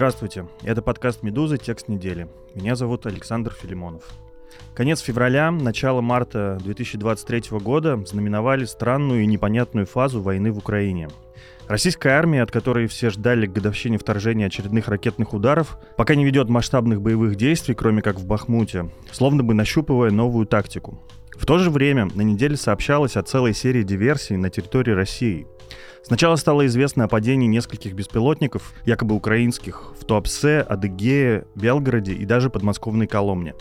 Здравствуйте, это подкаст «Медузы. Текст недели». Меня зовут Александр Филимонов. Конец февраля, начало марта 2023 года знаменовали странную и непонятную фазу войны в Украине. Российская армия, от которой все ждали к годовщине вторжения очередных ракетных ударов, пока не ведет масштабных боевых действий, кроме как в Бахмуте, словно бы нащупывая новую тактику. В то же время на неделе сообщалось о целой серии диверсий на территории России. Сначала стало известно о падении нескольких беспилотников, якобы украинских, в Туапсе, Адыгее, Белгороде и даже подмосковной Коломне.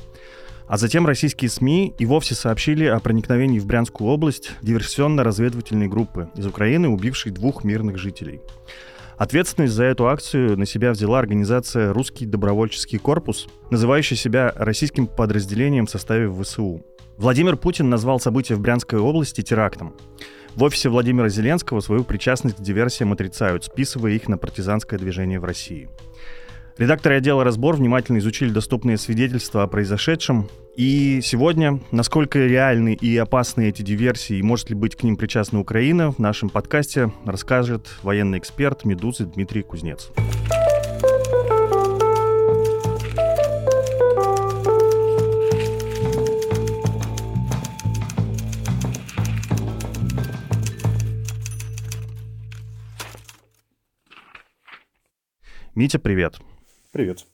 А затем российские СМИ и вовсе сообщили о проникновении в Брянскую область диверсионно-разведывательной группы из Украины, убившей двух мирных жителей. Ответственность за эту акцию на себя взяла организация «Русский добровольческий корпус», называющая себя российским подразделением в составе ВСУ. Владимир Путин назвал события в Брянской области терактом. В офисе Владимира Зеленского свою причастность к диверсиям отрицают, списывая их на партизанское движение в России. Редакторы отдела «Разбор» внимательно изучили доступные свидетельства о произошедшем. И сегодня, насколько реальны и опасны эти диверсии, и может ли быть к ним причастна Украина, в нашем подкасте расскажет военный эксперт «Медузы» Дмитрий Кузнец. Митя, привет. Привет.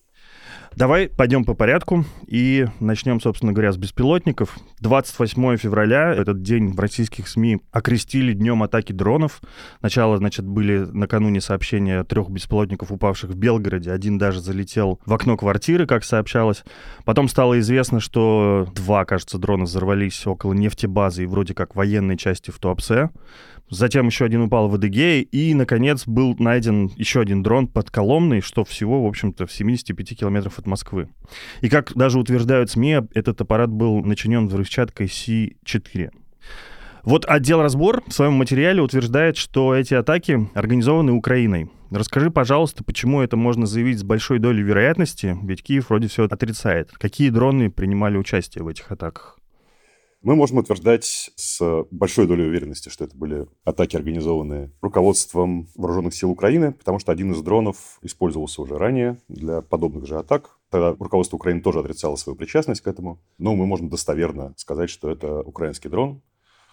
Давай пойдем по порядку и начнем, собственно говоря, с беспилотников. 28 февраля, этот день в российских СМИ окрестили днем атаки дронов. Сначала, значит, были накануне сообщения трех беспилотников, упавших в Белгороде. Один даже залетел в окно квартиры, как сообщалось. Потом стало известно, что два, кажется, дрона взорвались около нефтебазы и вроде как военной части в Туапсе затем еще один упал в Адыгее, и, наконец, был найден еще один дрон под Коломной, что всего, в общем-то, в 75 километров от Москвы. И, как даже утверждают СМИ, этот аппарат был начинен взрывчаткой Си-4. Вот отдел «Разбор» в своем материале утверждает, что эти атаки организованы Украиной. Расскажи, пожалуйста, почему это можно заявить с большой долей вероятности, ведь Киев вроде все отрицает. Какие дроны принимали участие в этих атаках? Мы можем утверждать с большой долей уверенности, что это были атаки, организованные руководством вооруженных сил Украины, потому что один из дронов использовался уже ранее для подобных же атак. Тогда руководство Украины тоже отрицало свою причастность к этому. Но мы можем достоверно сказать, что это украинский дрон.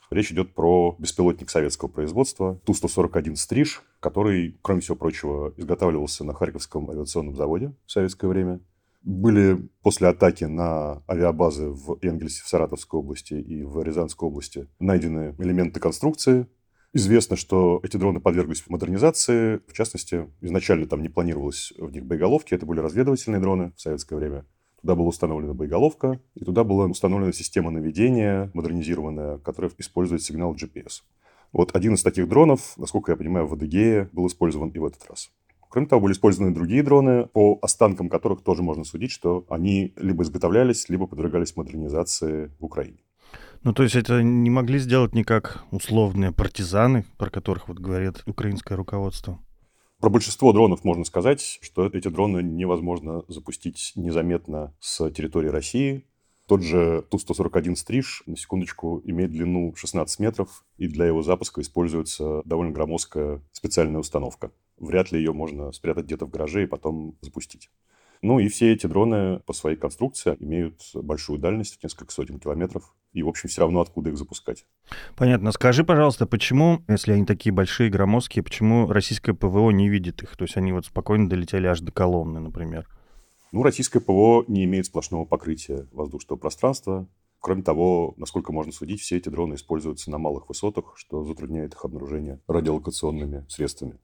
Речь идет про беспилотник советского производства Ту-141 «Стриж», который, кроме всего прочего, изготавливался на Харьковском авиационном заводе в советское время были после атаки на авиабазы в Энгельсе, в Саратовской области и в Рязанской области найдены элементы конструкции. Известно, что эти дроны подверглись модернизации. В частности, изначально там не планировалось в них боеголовки. Это были разведывательные дроны в советское время. Туда была установлена боеголовка, и туда была установлена система наведения, модернизированная, которая использует сигнал GPS. Вот один из таких дронов, насколько я понимаю, в Адыгее был использован и в этот раз. Кроме того, были использованы другие дроны, по останкам которых тоже можно судить, что они либо изготовлялись, либо подвергались модернизации в Украине. Ну, то есть это не могли сделать никак условные партизаны, про которых вот говорит украинское руководство? Про большинство дронов можно сказать, что эти дроны невозможно запустить незаметно с территории России. Тот же Ту-141 «Стриж», на секундочку, имеет длину 16 метров, и для его запуска используется довольно громоздкая специальная установка вряд ли ее можно спрятать где-то в гараже и потом запустить. Ну и все эти дроны по своей конструкции имеют большую дальность, несколько сотен километров. И, в общем, все равно откуда их запускать. Понятно. Скажи, пожалуйста, почему, если они такие большие, громоздкие, почему российское ПВО не видит их? То есть они вот спокойно долетели аж до Коломны, например. Ну, российское ПВО не имеет сплошного покрытия воздушного пространства. Кроме того, насколько можно судить, все эти дроны используются на малых высотах, что затрудняет их обнаружение радиолокационными средствами.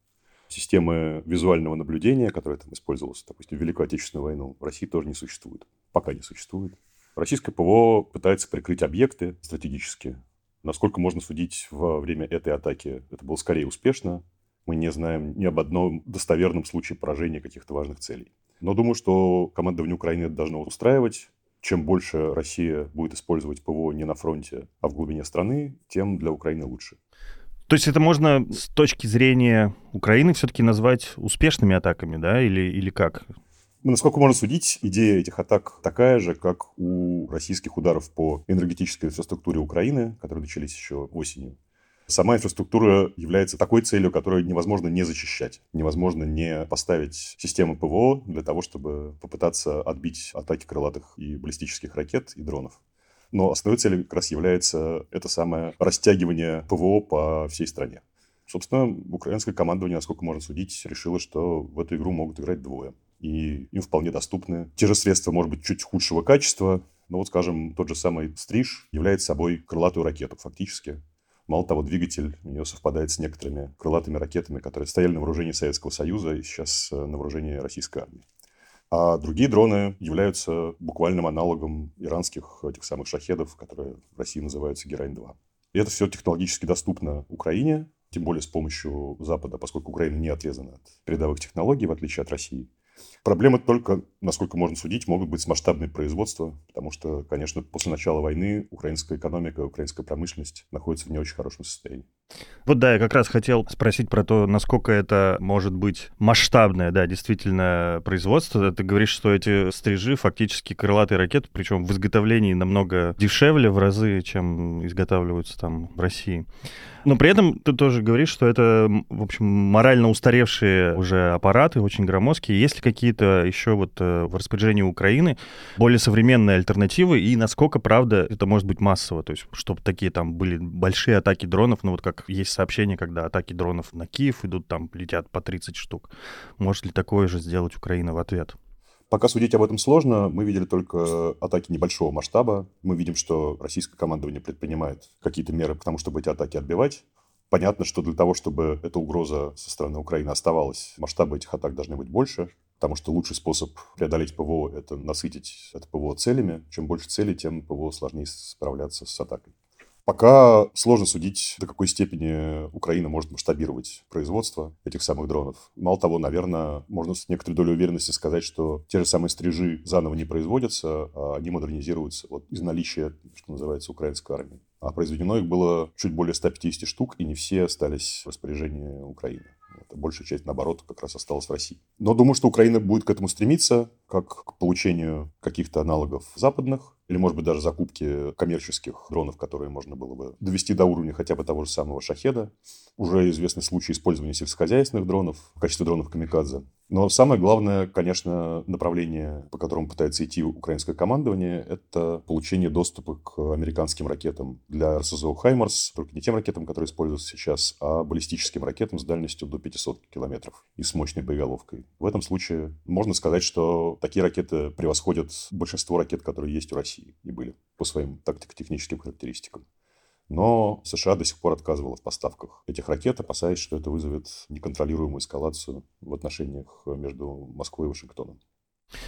Системы визуального наблюдения, которая там использовалась, допустим, в Великую Отечественную войну, в России тоже не существует. Пока не существует. Российское ПВО пытается прикрыть объекты стратегические. Насколько можно судить во время этой атаки, это было скорее успешно. Мы не знаем ни об одном достоверном случае поражения каких-то важных целей. Но думаю, что командование Украины это должно устраивать. Чем больше Россия будет использовать ПВО не на фронте, а в глубине страны, тем для Украины лучше. То есть это можно с точки зрения Украины все-таки назвать успешными атаками, да, или, или как? Насколько можно судить, идея этих атак такая же, как у российских ударов по энергетической инфраструктуре Украины, которые начались еще осенью. Сама инфраструктура является такой целью, которую невозможно не защищать. Невозможно не поставить систему ПВО для того, чтобы попытаться отбить атаки крылатых и баллистических ракет и дронов. Но основной целью как раз является это самое растягивание ПВО по всей стране. Собственно, украинское командование, насколько можно судить, решило, что в эту игру могут играть двое. И им вполне доступны те же средства, может быть, чуть худшего качества, но вот, скажем, тот же самый «Стриж» является собой крылатую ракету фактически. Мало того, двигатель у нее совпадает с некоторыми крылатыми ракетами, которые стояли на вооружении Советского Союза и сейчас э, на вооружении российской армии. А другие дроны являются буквальным аналогом иранских этих самых шахедов, которые в России называются Герань-2. И это все технологически доступно Украине, тем более с помощью Запада, поскольку Украина не отрезана от передовых технологий, в отличие от России. Проблемы только, насколько можно судить, могут быть с масштабным производством, потому что, конечно, после начала войны украинская экономика, украинская промышленность находится в не очень хорошем состоянии. Вот да, я как раз хотел спросить про то, насколько это может быть масштабное, да, действительно, производство. Ты говоришь, что эти стрижи фактически крылатые ракеты, причем в изготовлении намного дешевле в разы, чем изготавливаются там в России. Но при этом ты тоже говоришь, что это, в общем, морально устаревшие уже аппараты, очень громоздкие. Есть ли какие-то еще вот э, в распоряжении Украины более современные альтернативы, и насколько, правда, это может быть массово? То есть, чтобы такие там были большие атаки дронов, ну вот как есть сообщение, когда атаки дронов на Киев идут, там летят по 30 штук. Может ли такое же сделать Украина в ответ? Пока судить об этом сложно. Мы видели только атаки небольшого масштаба. Мы видим, что российское командование предпринимает какие-то меры к тому, чтобы эти атаки отбивать. Понятно, что для того, чтобы эта угроза со стороны Украины оставалась, масштабы этих атак должны быть больше, потому что лучший способ преодолеть ПВО – это насытить это ПВО целями. Чем больше целей, тем ПВО сложнее справляться с атакой. Пока сложно судить, до какой степени Украина может масштабировать производство этих самых дронов. Мало того, наверное, можно с некоторой долей уверенности сказать, что те же самые стрижи заново не производятся, а они модернизируются вот из наличия, что называется, украинской армии. А произведено их было чуть более 150 штук, и не все остались в распоряжении Украины. Большая часть, наоборот, как раз осталась в России. Но думаю, что Украина будет к этому стремиться, как к получению каких-то аналогов западных, или, может быть, даже закупки коммерческих дронов, которые можно было бы довести до уровня хотя бы того же самого «Шахеда». Уже известны случаи использования сельскохозяйственных дронов в качестве дронов «Камикадзе». Но самое главное, конечно, направление, по которому пытается идти украинское командование, это получение доступа к американским ракетам для РСЗО «Хаймарс», только не тем ракетам, которые используются сейчас, а баллистическим ракетам с дальностью до 500 километров и с мощной боеголовкой. В этом случае можно сказать, что такие ракеты превосходят большинство ракет, которые есть у России и были по своим тактико-техническим характеристикам. Но США до сих пор отказывала в поставках этих ракет, опасаясь, что это вызовет неконтролируемую эскалацию в отношениях между Москвой и Вашингтоном.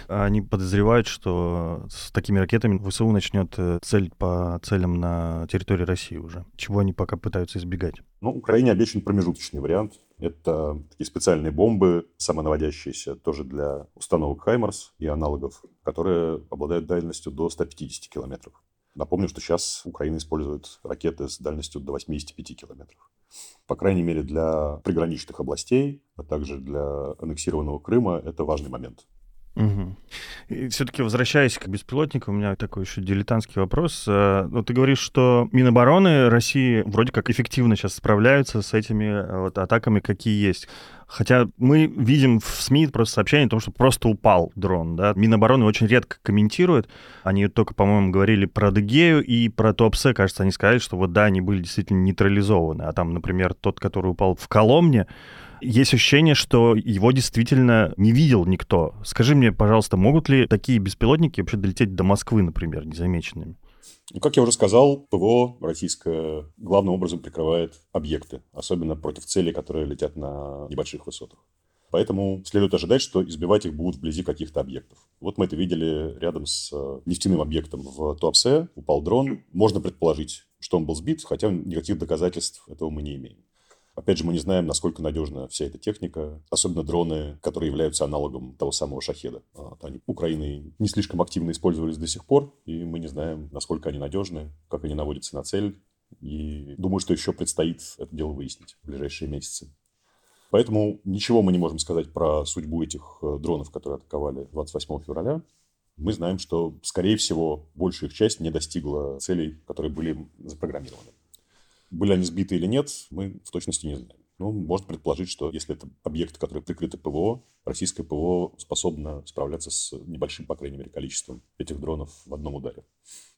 Они подозревают, что с такими ракетами ВСУ начнет э, целить по целям на территории России уже, чего они пока пытаются избегать. Ну, Украине обещан промежуточный вариант. Это такие специальные бомбы, самонаводящиеся, тоже для установок «Хаймарс» и аналогов, которые обладают дальностью до 150 километров. Напомню, что сейчас Украина использует ракеты с дальностью до 85 километров. По крайней мере, для приграничных областей, а также для аннексированного Крыма это важный момент. Угу. И все-таки возвращаясь к беспилотникам, у меня такой еще дилетантский вопрос. Ну, ты говоришь, что Минобороны России вроде как эффективно сейчас справляются с этими э, вот атаками, какие есть. Хотя мы видим в СМИ просто сообщение о том, что просто упал дрон. Да? Минобороны очень редко комментируют. Они только, по-моему, говорили про Дегею и про Топсе. Кажется, они сказали, что вот да, они были действительно нейтрализованы. А там, например, тот, который упал в Коломне, есть ощущение, что его действительно не видел никто. Скажи мне, пожалуйста, могут ли такие беспилотники вообще долететь до Москвы, например, незамеченными? Ну, как я уже сказал, ПВО российское главным образом прикрывает объекты, особенно против целей, которые летят на небольших высотах. Поэтому следует ожидать, что избивать их будут вблизи каких-то объектов. Вот мы это видели рядом с э, нефтяным объектом в Туапсе. Упал дрон. Можно предположить, что он был сбит, хотя никаких доказательств этого мы не имеем. Опять же, мы не знаем, насколько надежна вся эта техника, особенно дроны, которые являются аналогом того самого шахеда. Они Украиной не слишком активно использовались до сих пор, и мы не знаем, насколько они надежны, как они наводятся на цель. И думаю, что еще предстоит это дело выяснить в ближайшие месяцы. Поэтому ничего мы не можем сказать про судьбу этих э, дронов, которые атаковали 28 февраля. Мы знаем, что, скорее всего, большая их часть не достигла целей, которые были запрограммированы. Были они сбиты или нет, мы в точности не знаем. Ну, можно предположить, что если это объекты, которые прикрыты ПВО, российское ПВО способно справляться с небольшим, по крайней мере, количеством этих дронов в одном ударе.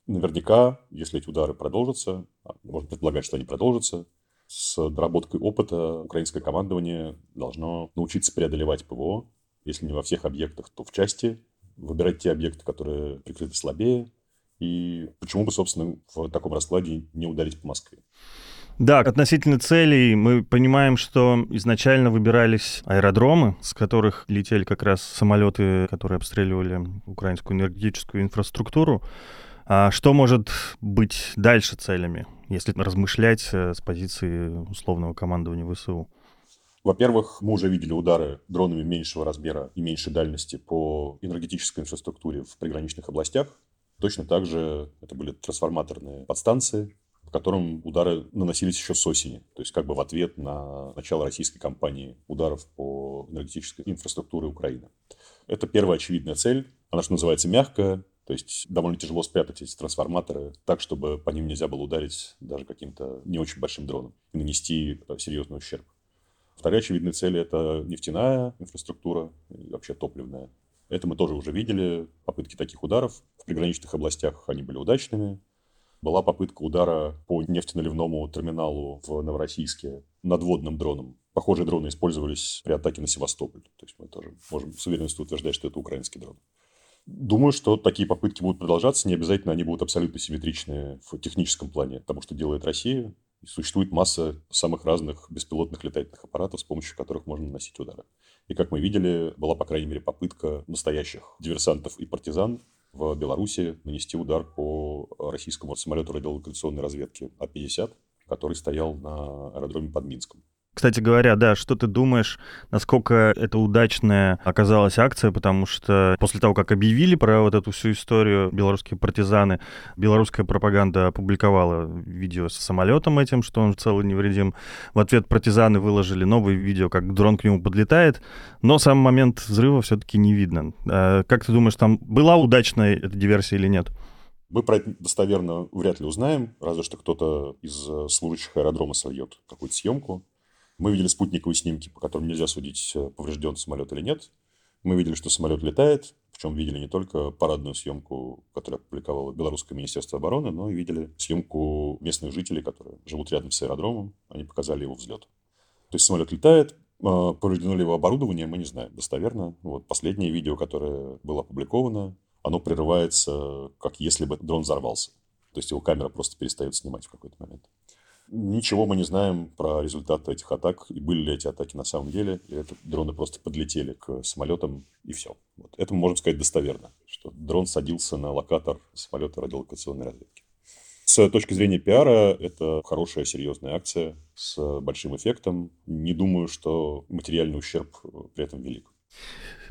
Наверняка, если эти удары продолжатся, а, можно предполагать, что они продолжатся, с доработкой опыта украинское командование должно научиться преодолевать ПВО, если не во всех объектах, то в части, выбирать те объекты, которые прикрыты слабее, и почему бы, собственно, в таком раскладе не ударить по Москве. Да, относительно целей мы понимаем, что изначально выбирались аэродромы, с которых летели как раз самолеты, которые обстреливали украинскую энергетическую инфраструктуру. А что может быть дальше целями, если размышлять э, с позиции условного командования ВСУ? Во-первых, мы уже видели удары дронами меньшего размера и меньшей дальности по энергетической инфраструктуре в приграничных областях. Точно так же это были трансформаторные подстанции, которым удары наносились еще с осени. То есть как бы в ответ на начало российской кампании ударов по энергетической инфраструктуре Украины. Это первая очевидная цель. Она, что называется, мягкая. То есть довольно тяжело спрятать эти трансформаторы так, чтобы по ним нельзя было ударить даже каким-то не очень большим дроном и нанести серьезный ущерб. Вторая очевидная цель – это нефтяная инфраструктура, вообще топливная. Это мы тоже уже видели, попытки таких ударов. В приграничных областях они были удачными была попытка удара по нефтеналивному терминалу в Новороссийске надводным дроном. Похожие дроны использовались при атаке на Севастополь. То есть мы тоже можем с уверенностью утверждать, что это украинский дрон. Думаю, что такие попытки будут продолжаться. Не обязательно они будут абсолютно симметричны в техническом плане тому, что делает Россия. И существует масса самых разных беспилотных летательных аппаратов, с помощью которых можно наносить удары. И, как мы видели, была, по крайней мере, попытка настоящих диверсантов и партизан в Беларуси нанести удар по российскому самолету радиолокационной разведки А-50, который стоял на аэродроме под Минском. Кстати говоря, да, что ты думаешь, насколько это удачная оказалась акция, потому что после того, как объявили про вот эту всю историю белорусские партизаны, белорусская пропаганда опубликовала видео с самолетом этим, что он целый невредим. В ответ партизаны выложили новое видео, как дрон к нему подлетает, но сам момент взрыва все-таки не видно. А как ты думаешь, там была удачная эта диверсия или нет? Мы про это достоверно вряд ли узнаем, разве что кто-то из служащих аэродрома сольет какую-то съемку. Мы видели спутниковые снимки, по которым нельзя судить, э, поврежден самолет или нет. Мы видели, что самолет летает, причем видели не только парадную съемку, которую опубликовало Белорусское Министерство обороны, но и видели съемку местных жителей, которые живут рядом с аэродромом. Они показали его взлет. То есть самолет летает, а, повреждено ли его оборудование, мы не знаем достоверно. Вот последнее видео, которое было опубликовано, оно прерывается, как если бы дрон взорвался. То есть его камера просто перестает снимать в какой-то момент. Ничего мы не знаем про результаты этих атак, и были ли эти атаки на самом деле, или это дроны просто подлетели к самолетам, и все. Вот. Это мы можем сказать достоверно, что дрон садился на локатор самолета радиолокационной разведки. С точки зрения пиара, это хорошая, серьезная акция с большим эффектом. Не думаю, что материальный ущерб при этом велик.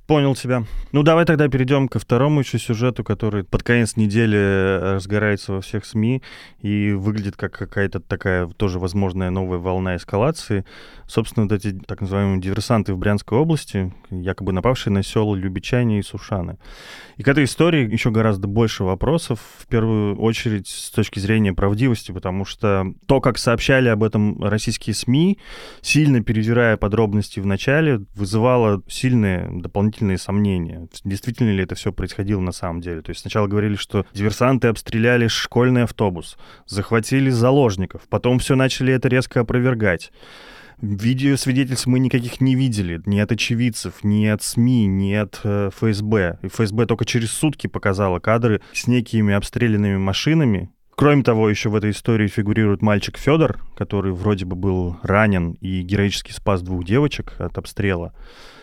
Понял тебя. Ну, давай тогда перейдем ко второму еще сюжету, который под конец недели э, разгорается во всех СМИ и выглядит как какая-то такая тоже возможная новая волна эскалации. Собственно, вот эти так называемые диверсанты в Брянской области, якобы напавшие на села Любичане и Сушаны. И к этой истории еще гораздо больше вопросов, в первую очередь с точки зрения правдивости, потому что то, как сообщали об этом российские СМИ, сильно перевирая подробности в начале, вызывало сильные дополнительные дополнительные сомнения. Действительно ли это все происходило на самом деле? То есть сначала говорили, что диверсанты обстреляли школьный автобус, захватили заложников, потом все начали это резко опровергать. Видео свидетельств мы никаких не видели, ни от очевидцев, ни от СМИ, ни от э, ФСБ. И ФСБ только через сутки показала кадры с некими обстрелянными машинами, Кроме того, еще в этой истории фигурирует мальчик Федор, который вроде бы был ранен и героически спас двух девочек от обстрела.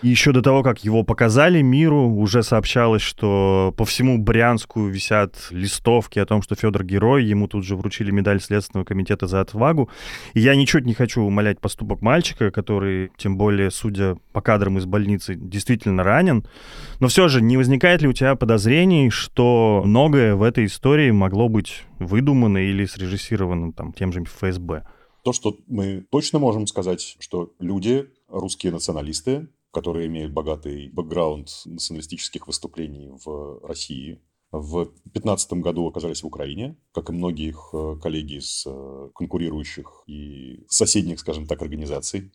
Еще до того, как его показали миру, уже сообщалось, что по всему Брянску висят листовки о том, что Федор герой, ему тут же вручили медаль Следственного комитета за отвагу. И я ничуть не хочу умолять поступок мальчика, который, тем более, судя по кадрам из больницы, действительно ранен. Но все же, не возникает ли у тебя подозрений, что многое в этой истории могло быть выдумано или срежиссировано там, тем же ФСБ? То, что мы точно можем сказать, что люди, русские националисты, которые имеют богатый бэкграунд националистических выступлений в России, В 2015 году оказались в Украине, как и многие их э, коллеги из э, конкурирующих и соседних, скажем так, организаций.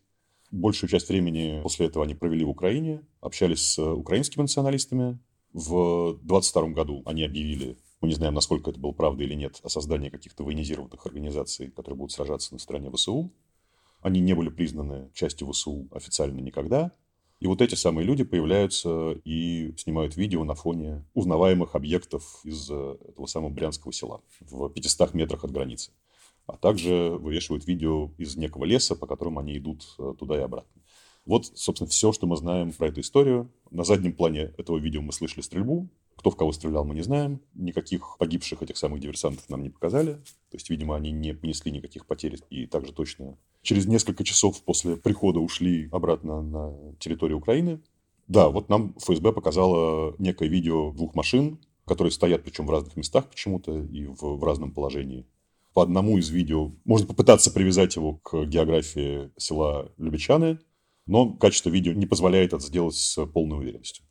Большую часть времени после этого они провели в Украине, общались с украинскими националистами. В 2022 году они объявили, мы не знаем, насколько это было правда или нет, о создании каких-то военизированных организаций, которые будут сражаться на стороне ВСУ. Они не были признаны частью ВСУ официально никогда. И вот эти самые люди появляются и снимают видео на фоне узнаваемых объектов из э, этого самого Брянского села в 500 метрах от границы. А также вывешивают видео из некого леса, по которому они идут э, туда и обратно. Вот, собственно, все, что мы знаем про эту историю. На заднем плане этого видео мы слышали стрельбу. Кто в кого стрелял, мы не знаем. Никаких погибших этих самых диверсантов нам не показали. То есть, видимо, они не понесли никаких потерь. И также точно через несколько часов после прихода ушли обратно на территорию Украины. Да, вот нам ФСБ показало некое видео двух машин, которые стоят причем в разных местах почему-то и в, в разном положении. По одному из видео можно попытаться привязать его к географии села Любичаны, но качество видео не позволяет это сделать с полной уверенностью.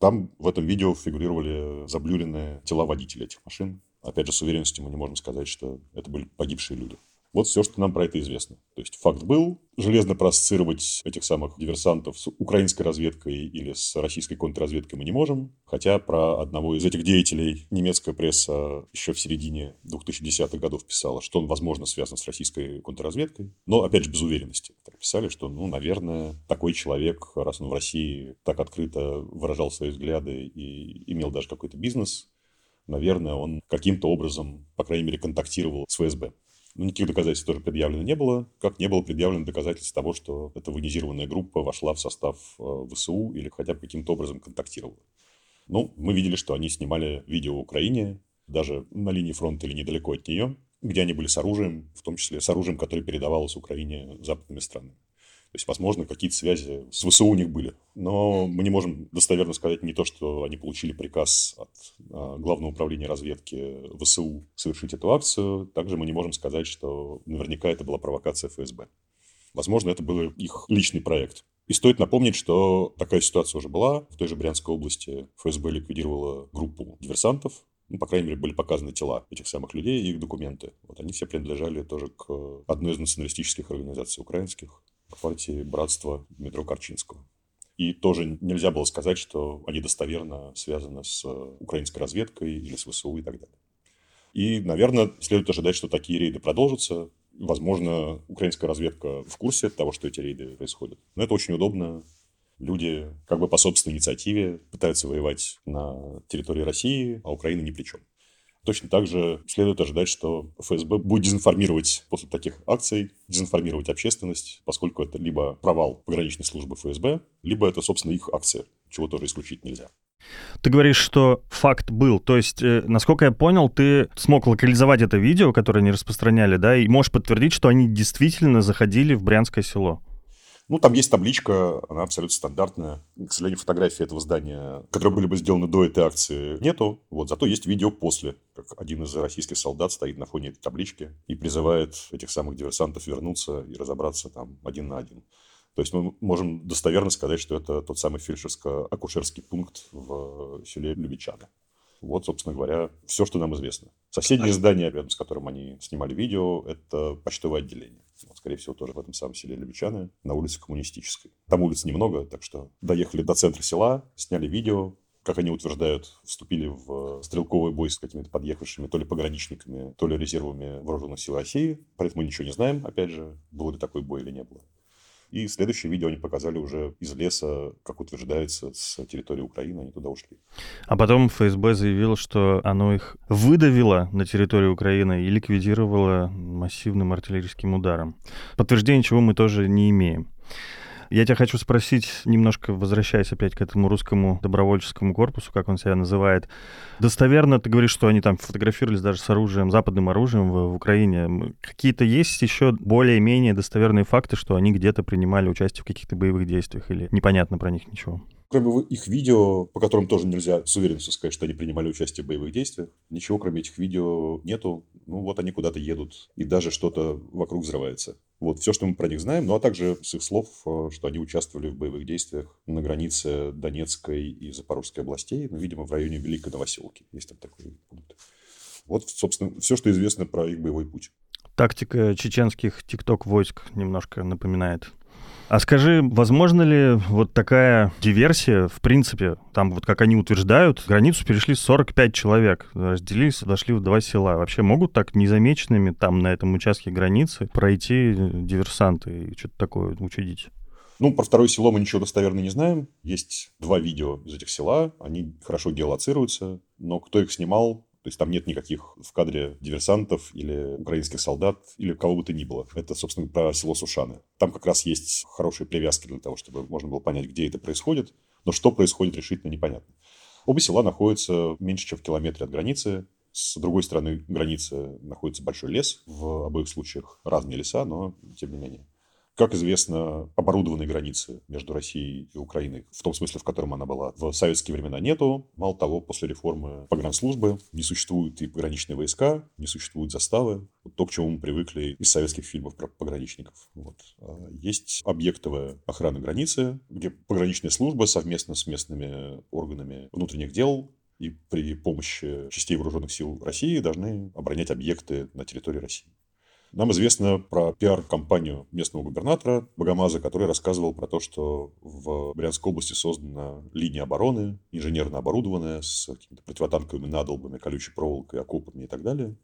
Там в этом видео фигурировали заблюренные тела водителей этих машин. Опять же, с уверенностью мы не можем сказать, что это были погибшие люди. Вот все, что нам про это известно. То есть факт был. Железно проассоциировать этих самых диверсантов с украинской разведкой или с российской контрразведкой мы не можем. Хотя про одного из этих деятелей немецкая пресса еще в середине 2010-х годов писала, что он, возможно, связан с российской контрразведкой. Но, опять же, без уверенности. Так писали, что, ну, наверное, такой человек, раз он в России так открыто выражал свои взгляды и имел даже какой-то бизнес, наверное, он каким-то образом, по крайней мере, контактировал с ФСБ. Но никаких доказательств тоже предъявлено не было, как не было предъявлено доказательств того, что эта военизированная группа вошла в состав э, ВСУ или хотя бы каким-то образом контактировала. Ну, мы видели, что они снимали видео в Украине, даже на линии фронта или недалеко от нее, где они были с оружием, в том числе с оружием, которое передавалось Украине западными странами. То есть, возможно, какие-то связи с ВСУ у них были. Но мы не можем достоверно сказать не то, что они получили приказ от а, Главного управления разведки ВСУ совершить эту акцию. Также мы не можем сказать, что наверняка это была провокация ФСБ. Возможно, это был их личный проект. И стоит напомнить, что такая ситуация уже была. В той же Брянской области ФСБ ликвидировала группу диверсантов, ну, по крайней мере, были показаны тела этих самых людей и их документы. Вот они все принадлежали тоже к одной из националистических организаций украинских, партии «Братство» Дмитрия Корчинского. И тоже нельзя было сказать, что они достоверно связаны с э, украинской разведкой или с ВСУ и так далее. И, наверное, следует ожидать, что такие рейды продолжатся. Возможно, украинская разведка в курсе того, что эти рейды происходят. Но это очень удобно. Люди как бы по собственной инициативе пытаются воевать на территории России, а Украина ни при чем. Точно так же следует ожидать, что ФСБ будет дезинформировать после таких акций, дезинформировать общественность, поскольку это либо провал пограничной службы ФСБ, либо это, собственно, их акция, чего тоже исключить нельзя. Ты говоришь, что факт был. То есть, э, насколько я понял, ты смог локализовать это видео, которое они распространяли, да, и можешь подтвердить, что они действительно заходили в Брянское село. Ну, там есть табличка, она абсолютно стандартная. К сожалению, фотографии этого здания, которые были бы сделаны до этой акции, нету. Вот, зато есть видео после, как один из российских солдат стоит на фоне этой таблички и призывает этих самых диверсантов вернуться и разобраться там один на один. То есть мы можем достоверно сказать, что это тот самый фельдшерско-акушерский пункт в селе Любичаны. Вот, собственно говоря, все, что нам известно. Соседнее здание, рядом с которым они снимали видео, это почтовое отделение. Скорее всего, тоже в этом самом селе Лебечаны, на улице Коммунистической. Там улиц немного, так что доехали до центра села, сняли видео, как они утверждают, вступили в стрелковый бой с какими-то подъехавшими то ли пограничниками, то ли резервами вооруженных сил России. Поэтому мы ничего не знаем, опять же, был ли такой бой или не было. И следующее видео они показали уже из леса, как утверждается, с территории Украины, они туда ушли. А потом ФСБ заявило, что оно их выдавило на территорию Украины и ликвидировало массивным артиллерийским ударом. Подтверждения чего мы тоже не имеем. Я тебя хочу спросить, немножко возвращаясь опять к этому русскому добровольческому корпусу, как он себя называет. Достоверно ты говоришь, что они там фотографировались даже с оружием, западным оружием в, в Украине. Какие-то есть еще более-менее достоверные факты, что они где-то принимали участие в каких-то боевых действиях или непонятно про них ничего? Кроме их видео, по которым тоже нельзя с уверенностью сказать, что они принимали участие в боевых действиях, ничего кроме этих видео нету. Ну вот они куда-то едут, и даже что-то вокруг взрывается. Вот все, что мы про них знаем, ну а также с их слов, э, что они участвовали в боевых действиях на границе Донецкой и Запорожской областей, ну, видимо, в районе Великой Новоселки. Есть там такой пункт. Вот, собственно, все, что известно про их боевой путь. Тактика чеченских тикток-войск немножко напоминает. А скажи, возможно ли вот такая диверсия, в принципе, там вот как они утверждают, границу перешли 45 человек, разделились, дошли в два села. Вообще могут так незамеченными там на этом участке границы пройти диверсанты и что-то такое учудить? Ну, про второе село мы ничего достоверно не знаем. Есть два видео из этих села, они хорошо геолоцируются, но кто их снимал, то есть там нет никаких в кадре диверсантов или украинских солдат или кого бы то ни было. Это, собственно, про село Сушаны. Там как раз есть хорошие привязки для того, чтобы можно было понять, где это происходит. Но что происходит, решительно непонятно. Оба села находятся меньше, чем в километре от границы. С другой стороны границы находится большой лес. В обоих случаях разные леса, но тем не менее. Как известно, оборудованной границы между Россией и Украиной, в том смысле, в котором она была, в советские времена нету. Мало того, после реформы погранслужбы не существуют и пограничные войска, не существуют заставы. Вот то, к чему мы привыкли из советских фильмов про пограничников. Вот. А есть объектовая охрана границы, где пограничная служба совместно с местными органами внутренних дел и при помощи частей вооруженных сил России должны оборонять объекты на территории России. Нам известно про пиар-компанию местного губернатора Богомаза, который рассказывал про то, что в Брянской области создана линия обороны, инженерно оборудованная, с какими-то противотанковыми надолбами, колючей проволокой, окопами и так далее.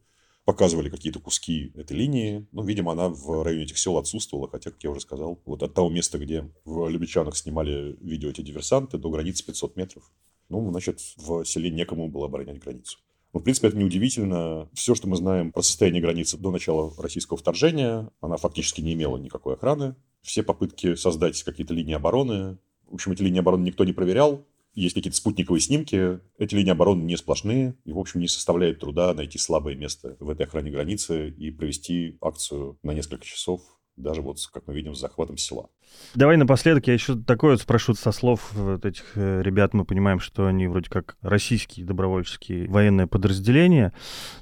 Показывали какие-то куски этой линии. Ну, видимо, она в районе этих сел отсутствовала, хотя, как я уже сказал, вот от того места, где в Любичанах снимали видео эти диверсанты, до границы 500 метров. Ну, значит, в селе некому было оборонять границу. Но, в принципе, это неудивительно. Все, что мы знаем про состояние границы до начала российского вторжения, она фактически не имела никакой охраны. Все попытки создать какие-то линии обороны, в общем, эти линии обороны никто не проверял. Есть какие-то спутниковые снимки. Эти линии обороны не сплошные. И, в общем, не составляет труда найти слабое место в этой охране границы и провести акцию на несколько часов даже вот, как мы видим, с захватом села. Давай напоследок я еще такое вот спрошу со слов вот этих э, ребят. Мы понимаем, что они вроде как российские добровольческие военные подразделения.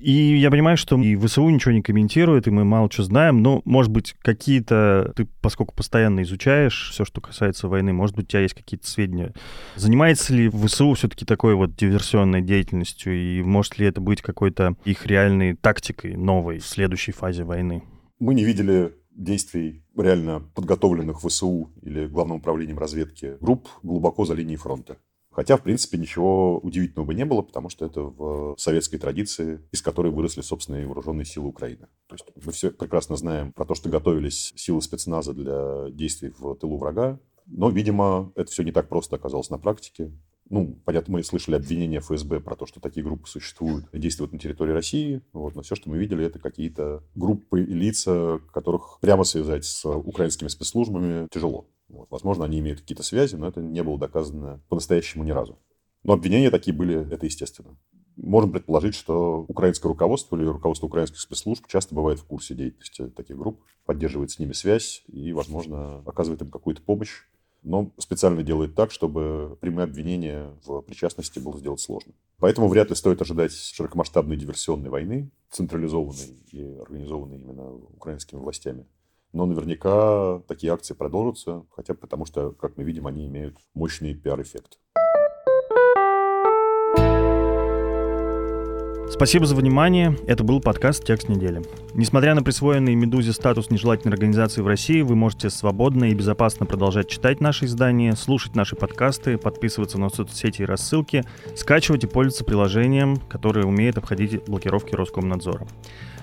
И я понимаю, что и ВСУ ничего не комментирует, и мы мало что знаем. Но, может быть, какие-то... Ты, поскольку постоянно изучаешь все, что касается войны, может быть, у тебя есть какие-то сведения. Занимается ли ВСУ все-таки такой вот диверсионной деятельностью? И может ли это быть какой-то их реальной тактикой новой в следующей фазе войны? Мы не видели действий реально подготовленных ВСУ или Главным управлением разведки групп глубоко за линией фронта. Хотя, в принципе, ничего удивительного бы не было, потому что это в советской традиции, из которой выросли, собственно, и вооруженные силы Украины. То есть мы все прекрасно знаем про то, что готовились силы спецназа для действий в тылу врага, но, видимо, это все не так просто оказалось на практике ну, понятно, мы слышали обвинения ФСБ про то, что такие группы существуют действуют на территории России. Вот, но все, что мы видели, это какие-то группы и лица, которых прямо связать с украинскими спецслужбами тяжело. Вот. Возможно, они имеют какие-то связи, но это не было доказано по-настоящему ни разу. Но обвинения такие были, это естественно. Можем предположить, что украинское руководство или руководство украинских спецслужб часто бывает в курсе деятельности таких групп, поддерживает с ними связь и, возможно, оказывает им какую-то помощь но специально делает так, чтобы прямые обвинения в причастности было сделать сложно. Поэтому вряд ли стоит ожидать широкомасштабной диверсионной войны, централизованной и организованной именно украинскими властями. Но наверняка такие акции продолжатся, хотя потому, что, как мы видим, они имеют мощный пиар-эффект. Спасибо за внимание. Это был подкаст «Текст недели». Несмотря на присвоенный «Медузе» статус нежелательной организации в России, вы можете свободно и безопасно продолжать читать наши издания, слушать наши подкасты, подписываться на соцсети и рассылки, скачивать и пользоваться приложением, которое умеет обходить блокировки Роскомнадзора.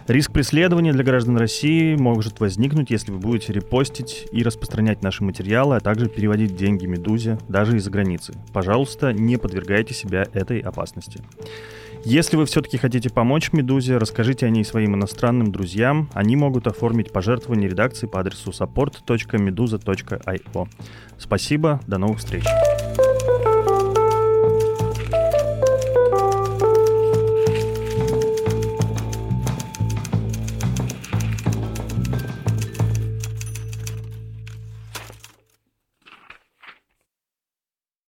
Риск преследования для граждан России может возникнуть, если вы будете репостить и распространять наши материалы, а также переводить деньги «Медузе» даже из-за границы. Пожалуйста, не подвергайте себя этой опасности. Если вы все-таки хотите помочь «Медузе», расскажите о ней своим иностранным друзьям. Они могут оформить пожертвование редакции по адресу support.meduza.io. Спасибо, до новых встреч.